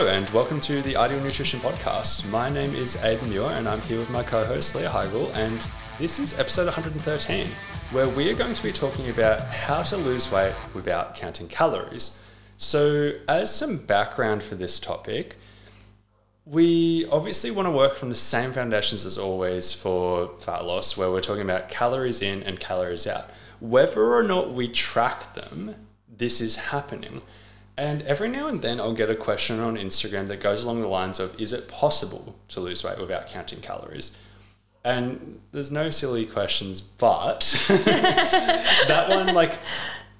Hello, and welcome to the Ideal Nutrition Podcast. My name is Aidan Muir, and I'm here with my co host, Leah Higl, and this is episode 113, where we are going to be talking about how to lose weight without counting calories. So, as some background for this topic, we obviously want to work from the same foundations as always for fat loss, where we're talking about calories in and calories out. Whether or not we track them, this is happening. And every now and then I'll get a question on Instagram that goes along the lines of Is it possible to lose weight without counting calories? And there's no silly questions, but that one, like,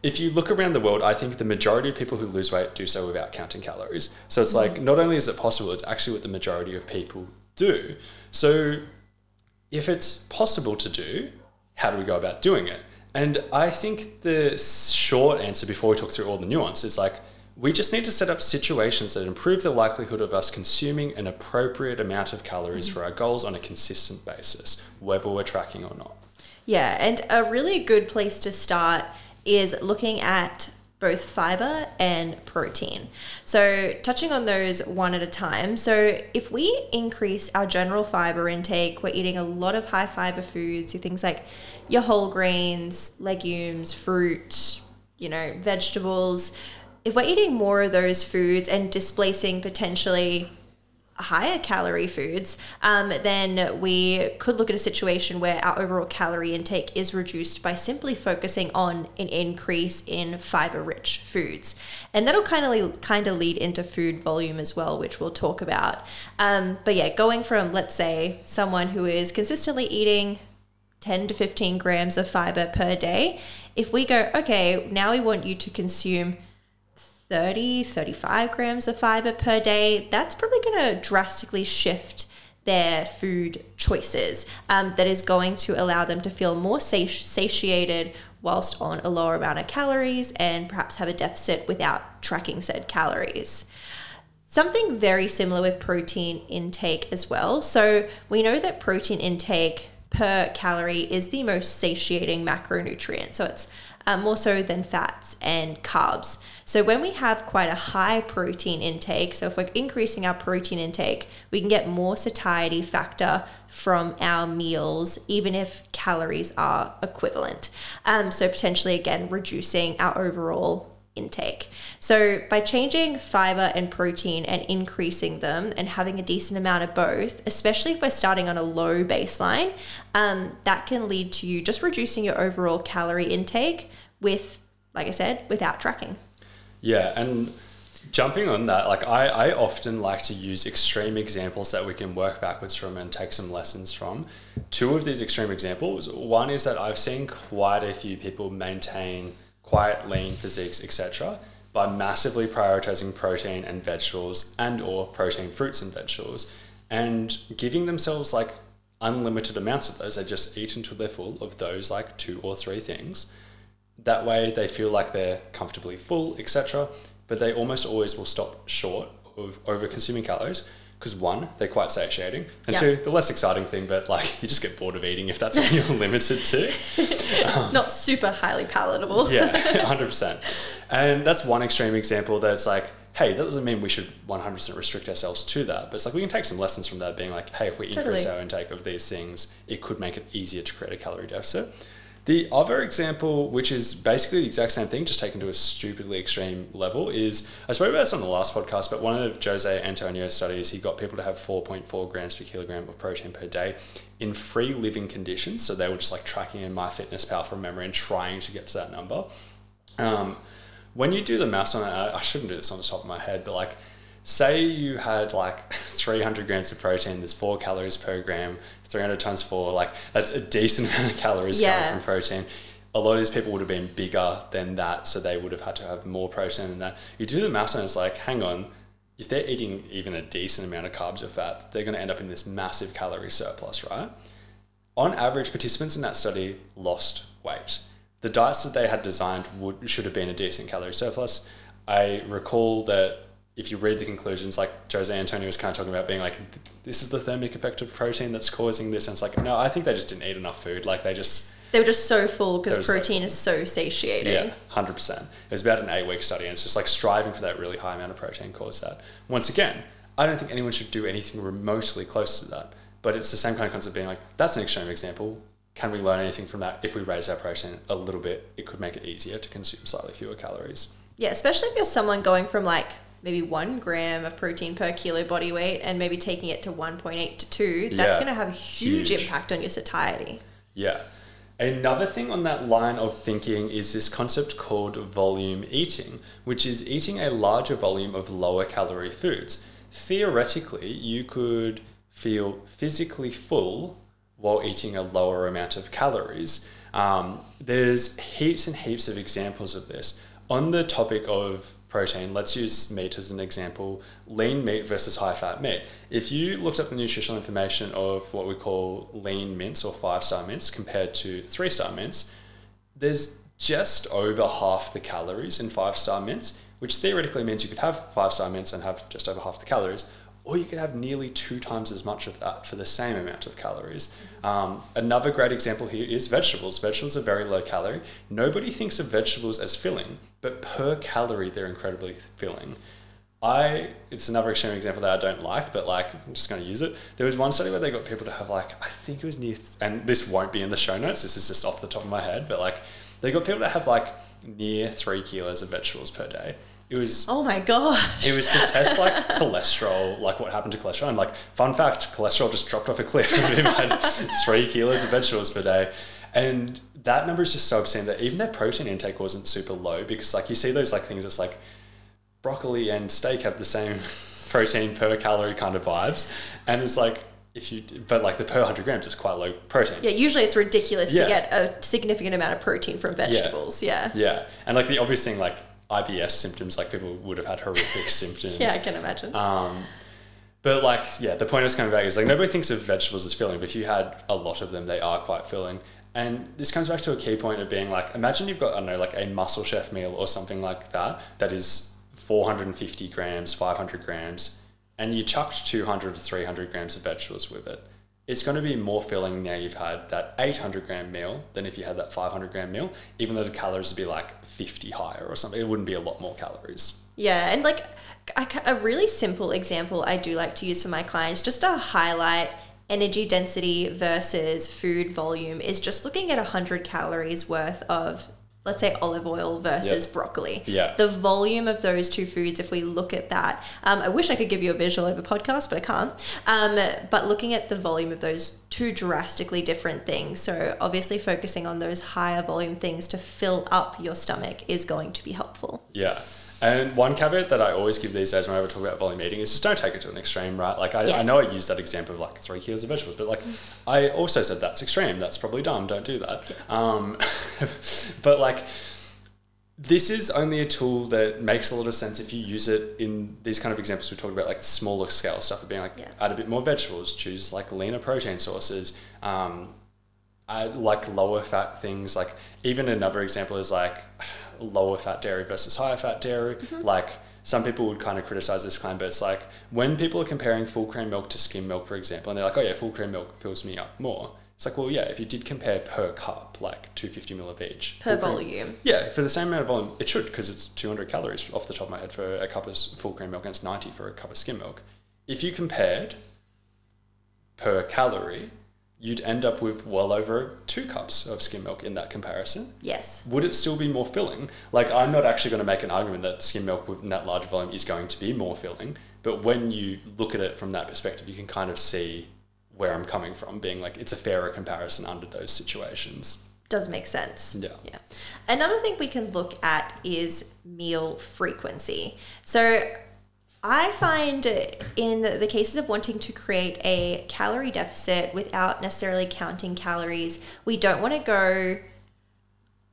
if you look around the world, I think the majority of people who lose weight do so without counting calories. So it's like, not only is it possible, it's actually what the majority of people do. So if it's possible to do, how do we go about doing it? And I think the short answer before we talk through all the nuance is like, we just need to set up situations that improve the likelihood of us consuming an appropriate amount of calories mm-hmm. for our goals on a consistent basis, whether we're tracking or not. Yeah, and a really good place to start is looking at both fiber and protein. So, touching on those one at a time. So, if we increase our general fiber intake, we're eating a lot of high fiber foods, things like your whole grains, legumes, fruit, you know, vegetables, if we're eating more of those foods and displacing potentially higher calorie foods, um, then we could look at a situation where our overall calorie intake is reduced by simply focusing on an increase in fiber rich foods. And that'll kind of kind of lead into food volume as well, which we'll talk about. Um, but yeah, going from let's say someone who is consistently eating 10 to 15 grams of fiber per day, if we go, okay, now we want you to consume 30, 35 grams of fiber per day, that's probably going to drastically shift their food choices. Um, that is going to allow them to feel more sati- satiated whilst on a lower amount of calories and perhaps have a deficit without tracking said calories. Something very similar with protein intake as well. So, we know that protein intake per calorie is the most satiating macronutrient. So, it's uh, more so than fats and carbs. So when we have quite a high protein intake, so if we're increasing our protein intake, we can get more satiety factor from our meals, even if calories are equivalent. Um, so potentially again reducing our overall intake. So by changing fiber and protein and increasing them and having a decent amount of both, especially if we're starting on a low baseline, um, that can lead to you just reducing your overall calorie intake with, like I said, without tracking. Yeah, and jumping on that, like I, I often like to use extreme examples that we can work backwards from and take some lessons from. Two of these extreme examples, one is that I've seen quite a few people maintain quite lean physiques, etc., by massively prioritizing protein and vegetables and or protein fruits and vegetables and giving themselves like unlimited amounts of those. They just eat until they're full of those like two or three things that way, they feel like they're comfortably full, etc. But they almost always will stop short of over consuming calories because one, they're quite satiating, and two, the less exciting thing, but like you just get bored of eating if that's what you're limited to. Um, Not super highly palatable. yeah, hundred percent. And that's one extreme example that's like, hey, that doesn't mean we should 100% restrict ourselves to that, but it's like we can take some lessons from that, being like, hey, if we increase totally. our intake of these things, it could make it easier to create a calorie deficit. The other example, which is basically the exact same thing, just taken to a stupidly extreme level, is I spoke about this on the last podcast, but one of Jose Antonio's studies, he got people to have 4.4 grams per kilogram of protein per day in free living conditions. So they were just like tracking in MyFitnessPal from memory and trying to get to that number. Um, when you do the maths on it, I shouldn't do this on the top of my head, but like say you had like 300 grams of protein, there's four calories per gram, 300 times four, like that's a decent amount of calories yeah. coming from protein. A lot of these people would have been bigger than that, so they would have had to have more protein than that. You do the math and it's like, hang on, if they're eating even a decent amount of carbs or fat, they're going to end up in this massive calorie surplus, right? On average, participants in that study lost weight. The diets that they had designed would should have been a decent calorie surplus. I recall that if you read the conclusions, like Jose Antonio was kind of talking about being like, this is the thermic effect of protein that's causing this. And it's like, no, I think they just didn't eat enough food. Like they just, They were just so full because They were so protein is so satiating. Yeah, hundred percent. It was about an eight-week study, and it's just like striving for that really high amount of protein caused that. Once again, I don't think anyone should do anything remotely close to that. But it's the same kind of concept being like, that's an extreme example. Can we learn anything from that? If we raise our protein a little bit, it could make it easier to consume slightly fewer calories. Yeah, especially if you're someone going from like maybe one gram of protein per kilo body weight and maybe taking it to 1.8 to 2, that's Yeah. going to have a huge, Huge. impact on your satiety. Yeah. Another thing on that line of thinking is this concept called volume eating, which is eating a larger volume of lower calorie foods. Theoretically, you could feel physically full while eating a lower amount of calories. Um, there's heaps and heaps of examples of this. On the topic of protein, let's use meat as an example. Lean meat versus high fat meat. If you looked up the nutritional information of what we call lean mince or five star mince compared to three star mince, there's just over half the calories in five star mince, which theoretically means you could have five star mince and have just over half the calories, or you could have nearly two times as much of that for the same amount of calories. Um, another great example here is vegetables. Vegetables are very low calorie. Nobody thinks of vegetables as filling, but per calorie, they're incredibly filling. I it's another extreme example that I don't like, but like I'm just going to use it. There was one study where they got people to have like I think it was near, and this won't be in the show notes. This is just off the top of my head, but like they got people to have like near three kilos of vegetables per day. It was Oh my gosh. it was to test like cholesterol, like what happened to cholesterol. And like, fun fact, cholesterol just dropped off a cliff if you had three kilos of vegetables per day. And that number is just so obscene that even their protein intake wasn't super low because like you see those like things that's like broccoli and steak have the same protein per calorie kind of vibes. And it's like if you but like the per 100 grams is quite low protein. Yeah, usually it's ridiculous Yeah. to get a significant amount of protein from vegetables. Yeah. Yeah. And like the obvious thing like IBS symptoms, like people would have had horrific symptoms. Yeah, I can imagine. Um, but like, yeah, the point I was coming back is like nobody thinks of vegetables as filling, but if you had a lot of them, they are quite filling. And this comes back to a key point of being like, imagine you've got, I don't know, like a muscle chef meal or something like that, that is 450 grams, 500 grams, and you chucked 200 to 300 grams of vegetables with it. It's going to be more filling now you've had that 800 gram meal than if you had that 500 gram meal, even though the calories would be like 50 higher or something. It wouldn't be a lot more calories. Yeah, and like a, a really simple example I do like to use for my clients just to highlight energy density versus food volume is just looking at 100 calories worth of let's say olive oil versus Yep. broccoli. Yeah. The volume of those two foods, if we look at that, um, I wish I could give you a visual over podcast, but I can't. Um, but looking at the volume of those two drastically different things, so obviously focusing on those higher volume things to fill up your stomach is going to be helpful. Yeah. And one caveat that I always give these days when I ever talk about volume eating is just don't take it to an extreme, right? Like, I, I know I used that example of like three kilos of vegetables, but like, I also said that's extreme. That's probably dumb. Don't do that. Um, but like, this is only a tool that makes a lot of sense if you use it in these kind of examples we talked about, like smaller scale stuff of being like, Yeah. add a bit more vegetables, choose like leaner protein sources, um, I like lower fat things. Like even another example is like lower fat dairy versus higher fat dairy. Mm-hmm. Like some people would kind of criticize this claim, but it's like when people are comparing full cream milk to skim milk, for example, and they're like, oh yeah, full cream milk fills me up more. It's like, well, yeah, if you did compare per cup, like 250 mil of each. Per full cream- volume. yeah, for the same amount of volume, it should because it's 200 calories off the top of my head for a cup of full cream milk and it's 90 for a cup of skim milk. If you compared per calorie, you'd end up with well over two cups of skim milk in that comparison. Yes. Would it still be more filling? Like, I'm not actually going to make an argument that skim milk with that large volume is going to be more filling, but when you look at it from that perspective, you can kind of see where I'm coming from, being like it's a fairer comparison under those situations. Does make sense. Yeah. Yeah. Another thing we can look at is meal frequency. So I find in the cases of wanting to create a calorie deficit without necessarily counting calories, we don't want to go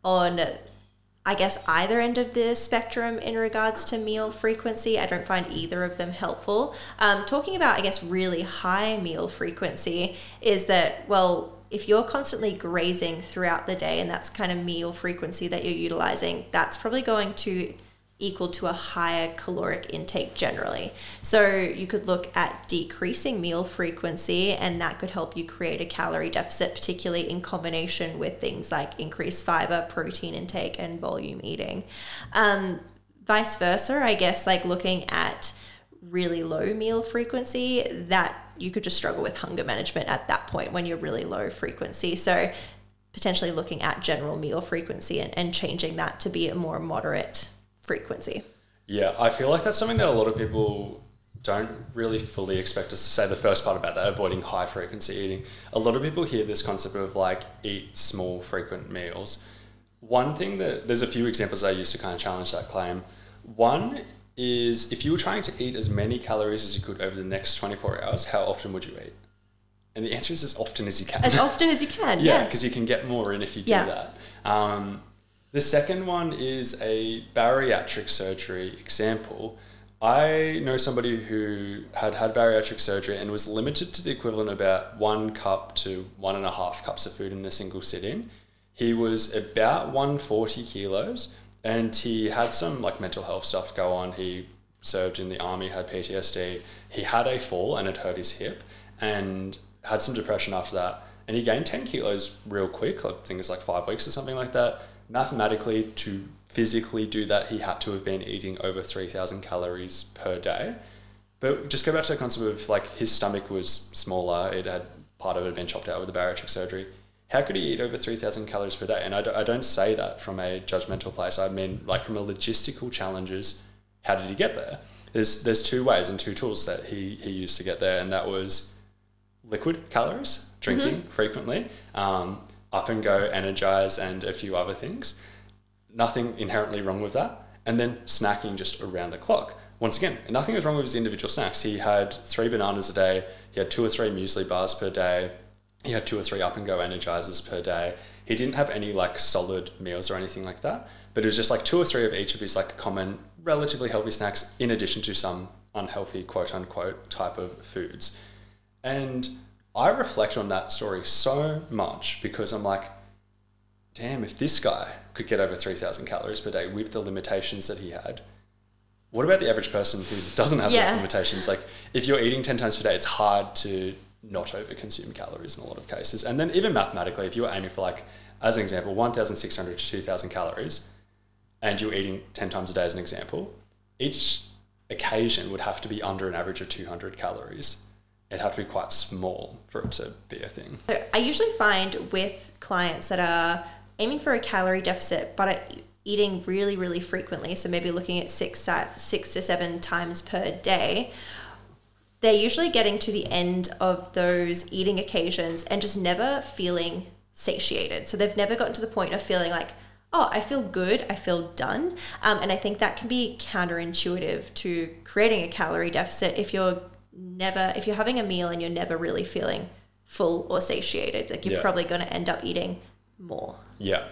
on I guess either end of the spectrum in regards to meal frequency. I don't find either of them helpful. Um, talking about, I guess, really high meal frequency is that, well, if you're constantly grazing throughout the day and that's kind of meal frequency that you're utilizing, that's probably going to equal to a higher caloric intake generally. So you could look at decreasing meal frequency, and that could help you create a calorie deficit, particularly in combination with things like increased fiber, protein intake, and volume eating. Um, vice versa, I guess, like looking at really low meal frequency, that you could just struggle with hunger management at that point when you're really low frequency. So potentially looking at general meal frequency and, and changing that to be a more moderate frequency. Yeah, I feel like that's something that a lot of people don't really fully expect us to say the first part about that, avoiding high frequency eating. A lot of people hear this concept of like eat small, frequent meals. One thing that there's a few examples I use to kind of challenge that claim. One is if you were trying to eat as many calories as you could over the next 24 hours, how often would you eat? And the answer is as often as you can. As often as you can, yeah, yes. because you can get more in if you do Yeah. that. Um, the second one is a bariatric surgery example. I know somebody who had had bariatric surgery and was limited to the equivalent of about one cup to one and a half cups of food in a single sitting. He was about 140 kilos and he had some like mental health stuff go on. He served in the army, had PTSD. He had a fall and had hurt his hip and had some depression after that. And he gained 10 kilos real quick. I think it's like five weeks or something like that. Mathematically, to physically do that, he had to have been eating over 3,000 calories per day. But just go back to the concept of like his stomach was smaller. It had part of it had been chopped out with the bariatric surgery. How could he eat over 3,000 calories per day? And I don't, say that from a judgmental place. I mean, like from a logistical challenges, how did he get there? There's, there's two ways and two tools that he, he used to get there. And that was liquid calories, drinking frequently, um, up and go, energize, and a few other things. Nothing inherently wrong with that. And then snacking just around the clock. Once again, nothing was wrong with his individual snacks. He had three bananas a day, he had two or three muesli bars per day, he had two or three up and go energizers per day. He didn't have any like solid meals or anything like that, but it was just like two or three of each of his like common, relatively healthy snacks, in addition to some unhealthy, quote unquote, type of foods. And I reflect on that story so much because I'm like, damn, if this guy could get over 3,000 calories per day with the limitations that he had, what about the average person who doesn't have Yeah. those limitations? Like, if you're eating 10 times per day, it's hard to not overconsume calories in a lot of cases. And then, even mathematically, if you were aiming for, like, as an example, 1,600 to 2,000 calories, and you're eating 10 times a day as an example, each occasion would have to be under an average of 200 calories. It'd have to be quite small for it to be a thing. So I usually find with clients that are aiming for a calorie deficit but are eating really, really frequently, so maybe looking at six, six to seven times per day, they're usually getting to the end of those eating occasions and just never feeling satiated. So they've never gotten to the point of feeling like, oh, I feel good, I feel done. Um, and I think that can be counterintuitive to creating a calorie deficit if you're never, if you're having a meal and you're never really feeling full or satiated. Like you're Yeah. probably going to end up eating more. Yeah.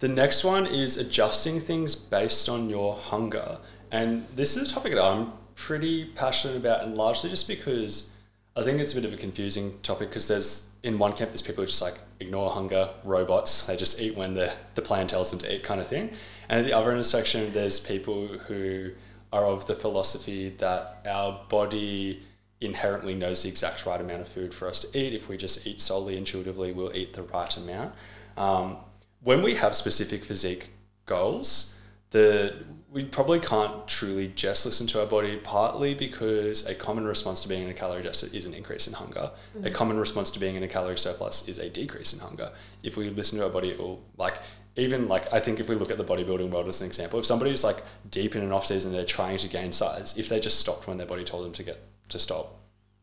The next one is adjusting things based on your hunger. And this is a topic that I'm pretty passionate about, and largely just because I think it's a bit of a confusing topic because there's, in one camp, there's people who just like ignore hunger, robots, they just eat when the, the plan tells them to eat, kind of thing. And at the other intersection, there's people who are of the philosophy that our body inherently knows the exact right amount of food for us to eat. If we just eat solely intuitively, we'll eat the right amount. Um, when we have specific physique goals, the we probably can't truly just listen to our body, partly because a common response to being in a calorie deficit is an increase in hunger. A common response to being in a calorie surplus is a decrease in hunger. If we listen to our body, it will like even like I think if we look at the bodybuilding world as an example, if somebody's like deep in an off season, they're trying to gain size. If they just stopped when their body told them to get to stop,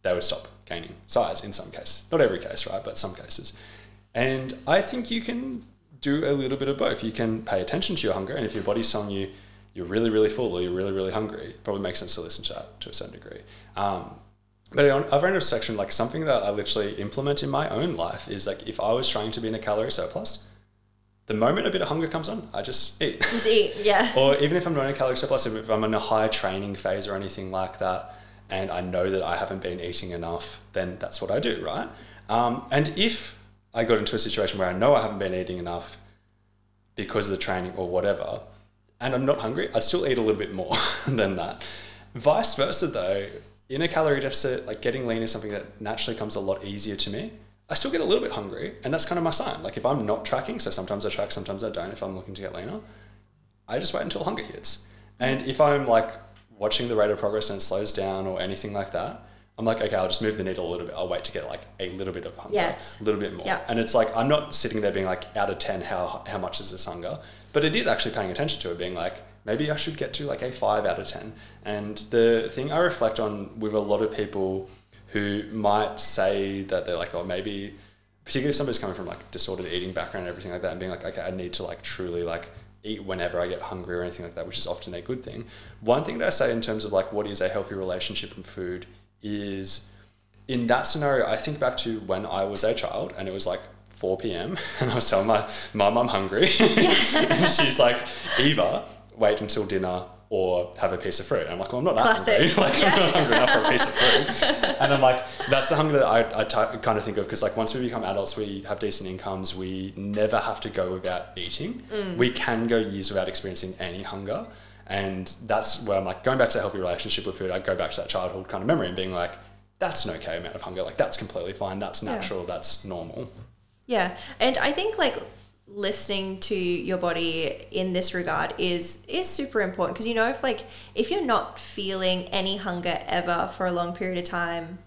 they would stop gaining size in some cases. Not every case, right? But some cases. And I think you can do a little bit of both. You can pay attention to your hunger, and if your body's telling you you're really, really full or you're really, really hungry, it probably makes sense to listen to that to a certain degree. Um, but on other end of the section, like something that I literally implement in my own life is like if I was trying to be in a calorie surplus, the moment a bit of hunger comes on, I just eat. Just eat, yeah. or even if I'm not in a calorie surplus, if I'm in a high training phase or anything like that, and I know that I haven't been eating enough, then that's what I do, right? Um, and if I got into a situation where I know I haven't been eating enough because of the training or whatever, and I'm not hungry, I'd still eat a little bit more than that. Vice versa, though, in a calorie deficit, like getting lean is something that naturally comes a lot easier to me. I still get a little bit hungry, and that's kind of my sign. Like if I'm not tracking, so sometimes I track, sometimes I don't. If I'm looking to get leaner, I just wait until hunger hits. And if I'm like watching the rate of progress and it slows down or anything like that, I'm like, okay, I'll just move the needle a little bit. I'll wait to get like a little bit of hunger, Yes. a little bit more. Yeah. And it's like I'm not sitting there being like, out of ten, how how much is this hunger? But it is actually paying attention to it, being like, maybe I should get to like a five out of ten. And the thing I reflect on with a lot of people who might say that they're like, oh, maybe, particularly if somebody's coming from like disordered eating background and everything like that, and being like, okay, I need to like truly like eat whenever I get hungry or anything like that, which is often a good thing. One thing that I say in terms of like what is a healthy relationship with food is in that scenario, I think back to when I was a child and it was like 4 p.m. and I was telling my mum I'm hungry. and she's like, Eva, wait until dinner or have a piece of fruit. And I'm like, well, I'm not that Classic. hungry. Like, I'm not hungry enough for a piece of fruit. And I'm like, that's the hunger that I, I t- kind of think of because, like, once we become adults, we have decent incomes, we never have to go without eating. Mm. We can go years without experiencing any hunger. And that's where I'm like, going back to a healthy relationship with food, I go back to that childhood kind of memory and being like, that's an okay amount of hunger. Like, that's completely fine. That's Yeah. natural. That's normal. Yeah, and I think like listening to your body in this regard is is super important because you know if like if you're not feeling any hunger ever for a long period of time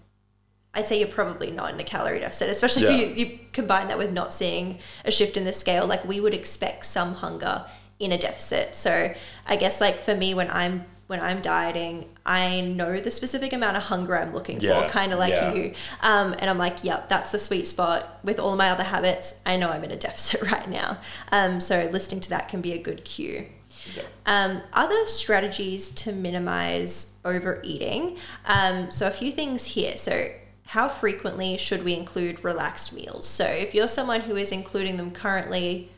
I'd say you're probably not in a calorie deficit, especially Yeah. if you, you combine that with not seeing a shift in the scale. Like we would expect some hunger in a deficit. So I guess like for me, when I'm when I'm dieting, I know the specific amount of hunger I'm looking Yeah, for, kind of like yeah. you. Um, and I'm like, yep, that's the sweet spot. With all my other habits, I know I'm in a deficit right now. Um, so listening to that can be a good cue. Yeah. Um, other strategies to minimize overeating. Um, so, a few things here. So, how frequently should we include relaxed meals? So, if you're someone who is including them currently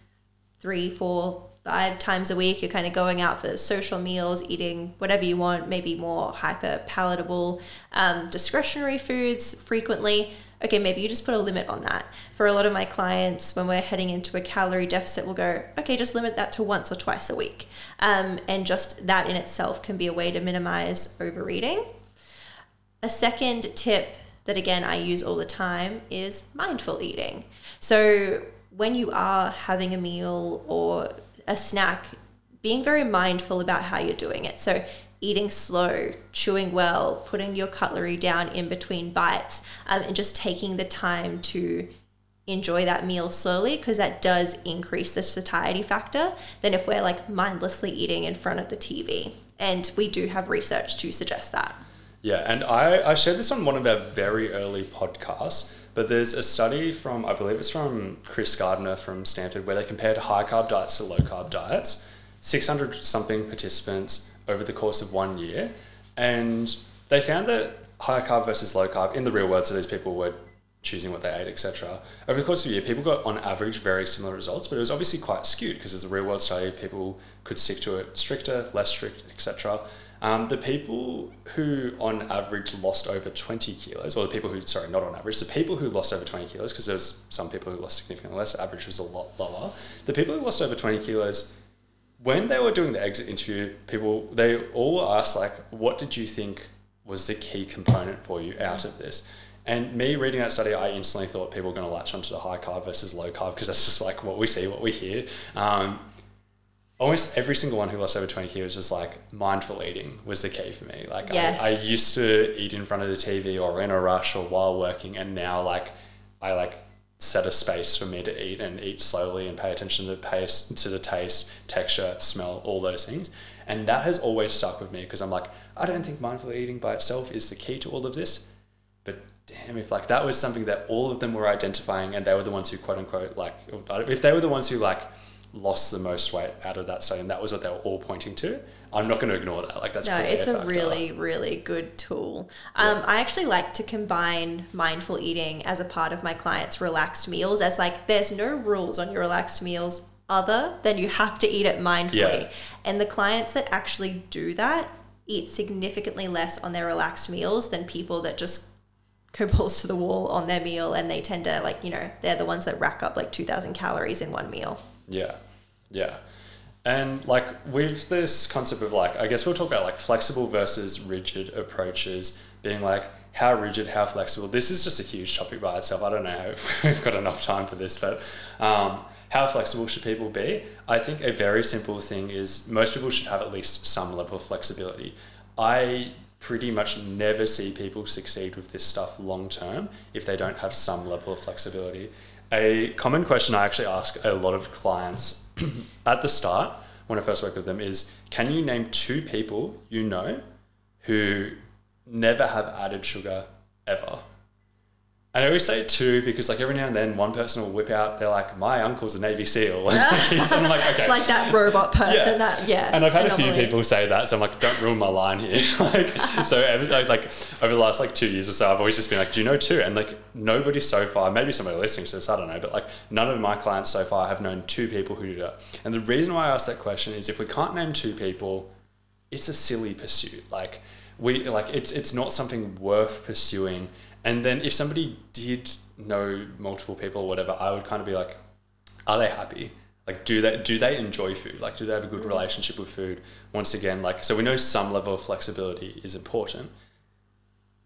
three, four, five times a week, you're kind of going out for social meals, eating whatever you want, maybe more hyper palatable, um, discretionary foods frequently. Okay, maybe you just put a limit on that. For a lot of my clients, when we're heading into a calorie deficit, we'll go, okay, just limit that to once or twice a week. Um, and just that in itself can be a way to minimize overeating. A second tip that again I use all the time is mindful eating. So when you are having a meal or a snack, being very mindful about how you're doing it. So eating slow, chewing well, putting your cutlery down in between bites, um, and just taking the time to enjoy that meal slowly because that does increase the satiety factor than if we're like mindlessly eating in front of the TV. And we do have research to suggest that. Yeah, and I, I shared this on one of our very early podcasts, but there's a study from, I believe it's from Chris Gardner from Stanford, where they compared high carb diets to low carb diets, 600 something participants over the course of one year. And they found that high carb versus low carb in the real world, so these people were choosing what they ate, etc. Over the course of a year, people got on average very similar results, but it was obviously quite skewed because as a real world study, people could stick to it stricter, less strict, etc. Um, the people who on average lost over 20 kilos, or the people who, sorry, not on average, the people who lost over 20 kilos, because there's some people who lost significantly less, average was a lot lower. The people who lost over 20 kilos, when they were doing the exit interview, people, they all asked, like, what did you think was the key component for you out of this? And me reading that study, I instantly thought people were going to latch onto the high carb versus low carb because that's just like what we see, what we hear. Um, almost every single one who lost over 20 kilos was like mindful eating was the key for me. Like Yes. I, I used to eat in front of the TV or in a rush or while working, and now like I like set a space for me to eat and eat slowly and pay attention to the pace, to the taste, texture, smell, all those things. And that has always stuck with me because I'm like, I don't think mindful eating by itself is the key to all of this. But damn, if like that was something that all of them were identifying and they were the ones who quote unquote like, if they were the ones who like lost the most weight out of that study and that was what they were all pointing to, I'm not going to ignore that. Like that's No, it's a factor. really, really good tool. Um, I actually like to combine mindful eating as a part of my clients' relaxed meals. As like, there's no rules on your relaxed meals other than you have to eat it mindfully. Yeah. And the clients that actually do that eat significantly less on their relaxed meals than people that just go balls to the wall on their meal and they tend to like you know they're the ones that rack up like 2000 calories in one meal Yeah, yeah. And like with this concept of like, I guess we'll talk about like flexible versus rigid approaches, being like how rigid, how flexible. This is just a huge topic by itself. I don't know if we've got enough time for this, but um, how flexible should people be? I think a very simple thing is most people should have at least some level of flexibility. I pretty much never see people succeed with this stuff long term if they don't have some level of flexibility. A common question I actually ask a lot of clients at the start when I first work with them is can you name two people you know who never have added sugar ever? I always say two because like every now and then one person will whip out, they're like, my uncle's a Navy SEAL. and I'm like, okay. like that robot person yeah. that, yeah. And I've had anomaly. a few people say that. So I'm like, don't ruin my line here. like, so every, like over the last like two years or so, I've always just been like, do you know two? And like nobody so far, maybe somebody listening to this, I don't know, but like none of my clients so far have known two people who do that. And the reason why I ask that question is if we can't name two people, it's a silly pursuit. Like we, like it's, it's not something worth pursuing and then if somebody did know multiple people or whatever, I would kind of be like, are they happy? Like, do they do they enjoy food? Like, do they have a good mm. relationship with food? Once again, like, so we know some level of flexibility is important.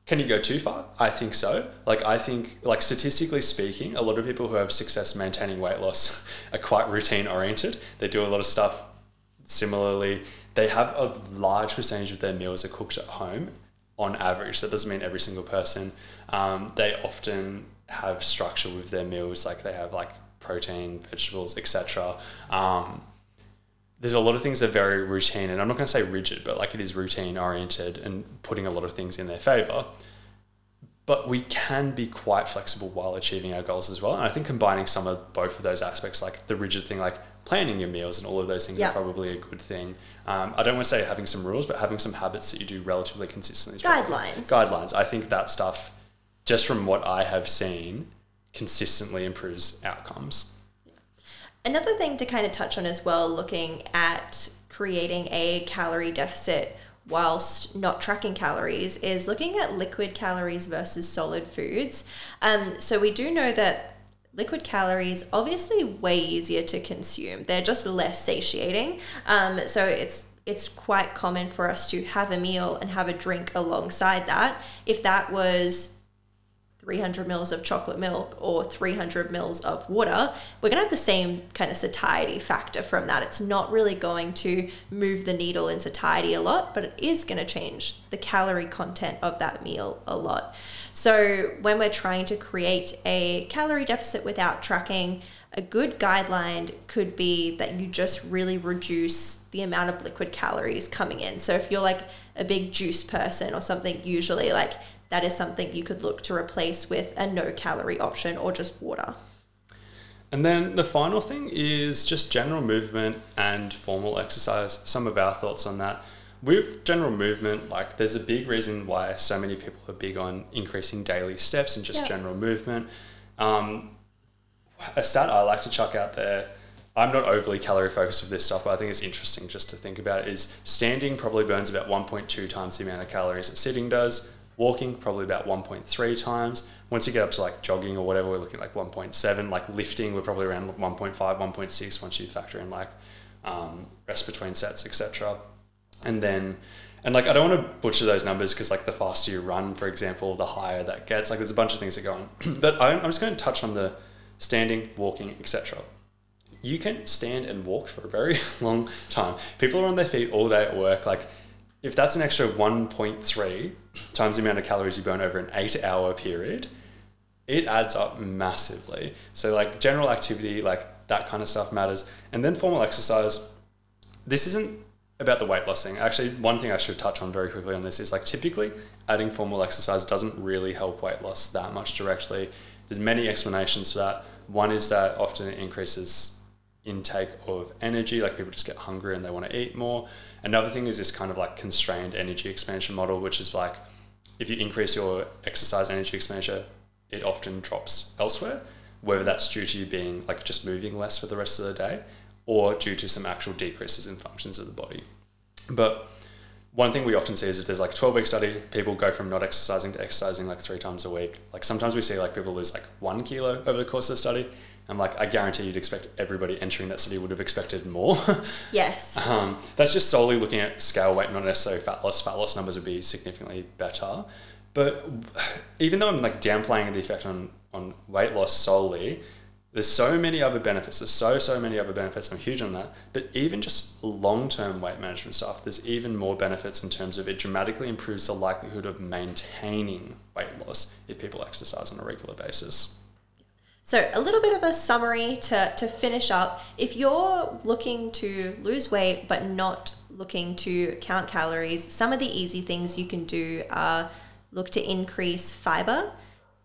Can you go too far? I think so. Like, I think, like, statistically speaking, a lot of people who have success maintaining weight loss are quite routine oriented. They do a lot of stuff similarly. They have a large percentage of their meals are cooked at home on average. That doesn't mean every single person. Um, they often have structure with their meals, like they have like protein, vegetables, etc. Um, there's a lot of things that are very routine, and I'm not going to say rigid, but like it is routine oriented and putting a lot of things in their favor. But we can be quite flexible while achieving our goals as well. And I think combining some of both of those aspects, like the rigid thing, like planning your meals and all of those things, are probably a good thing. Um, I don't want to say having some rules, but having some habits that you do relatively consistently. Guidelines. Guidelines. I think that stuff just from what I have seen, consistently improves outcomes. Another thing to kind of touch on as well, looking at creating a calorie deficit whilst not tracking calories, is looking at liquid calories versus solid foods. Um, so we do know that liquid calories obviously way easier to consume. They're just less satiating. Um, so it's it's quite common for us to have a meal and have a drink alongside that. If that was 300 mils of chocolate milk or 300 mils of water, we're going to have the same kind of satiety factor from that. It's not really going to move the needle in satiety a lot, but it is going to change the calorie content of that meal a lot. So, when we're trying to create a calorie deficit without tracking, a good guideline could be that you just really reduce the amount of liquid calories coming in. So, if you're like a big juice person or something, usually like that is something you could look to replace with a no calorie option or just water. And then the final thing is just general movement and formal exercise. Some of our thoughts on that. With general movement, like there's a big reason why so many people are big on increasing daily steps and just general movement. Um, a stat I like to chuck out there I'm not overly calorie focused with this stuff, but I think it's interesting just to think about it, is standing probably burns about 1.2 times the amount of calories that sitting does. Walking probably about 1.3 times. Once you get up to like jogging or whatever, we're looking at like 1.7. Like lifting, we're probably around 1.5, 1.6 once you factor in like um, rest between sets, etc. And then, and like I don't want to butcher those numbers because like the faster you run, for example, the higher that gets. Like there's a bunch of things that go on. but I'm, I'm just going to touch on the standing, walking, etc you can stand and walk for a very long time. People are on their feet all day at work. Like if that's an extra 1.3 times the amount of calories you burn over an eight hour period, it adds up massively. So, like general activity, like that kind of stuff matters. And then formal exercise. This isn't about the weight loss thing. Actually, one thing I should touch on very quickly on this is like typically adding formal exercise doesn't really help weight loss that much directly. There's many explanations for that. One is that often it increases intake of energy, like people just get hungry and they want to eat more. Another thing is this kind of like constrained energy expansion model, which is like if you increase your exercise energy expenditure, it often drops elsewhere, whether that's due to you being like just moving less for the rest of the day or due to some actual decreases in functions of the body. But one thing we often see is if there's like a 12 week study, people go from not exercising to exercising like three times a week. Like sometimes we see like people lose like one kilo over the course of the study. And like, I guarantee you'd expect everybody entering that city would have expected more. Yes. um, that's just solely looking at scale weight, not necessarily fat loss. Fat loss numbers would be significantly better. But even though I'm like downplaying the effect on, on weight loss solely, there's so many other benefits. There's so, so many other benefits. I'm huge on that. But even just long term weight management stuff, there's even more benefits in terms of it dramatically improves the likelihood of maintaining weight loss if people exercise on a regular basis. So, a little bit of a summary to, to finish up. If you're looking to lose weight but not looking to count calories, some of the easy things you can do are look to increase fiber,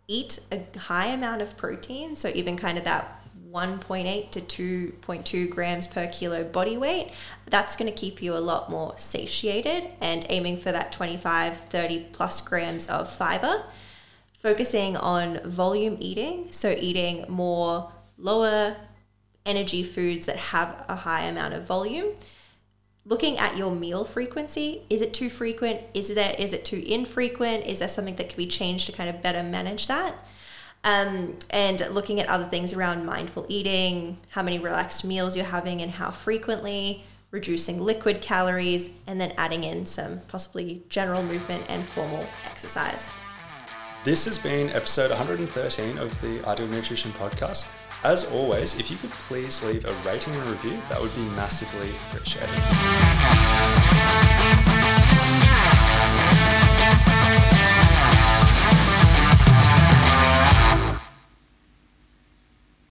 eat a high amount of protein, so even kind of that 1.8 to 2.2 grams per kilo body weight. That's going to keep you a lot more satiated and aiming for that 25, 30 plus grams of fiber focusing on volume eating, so eating more lower energy foods that have a high amount of volume. Looking at your meal frequency, is it too frequent? Is there is it too infrequent? Is there something that can be changed to kind of better manage that? Um, and looking at other things around mindful eating, how many relaxed meals you're having and how frequently, reducing liquid calories, and then adding in some possibly general movement and formal exercise. This has been episode 113 of the Ideal Nutrition Podcast. As always, if you could please leave a rating and review, that would be massively appreciated.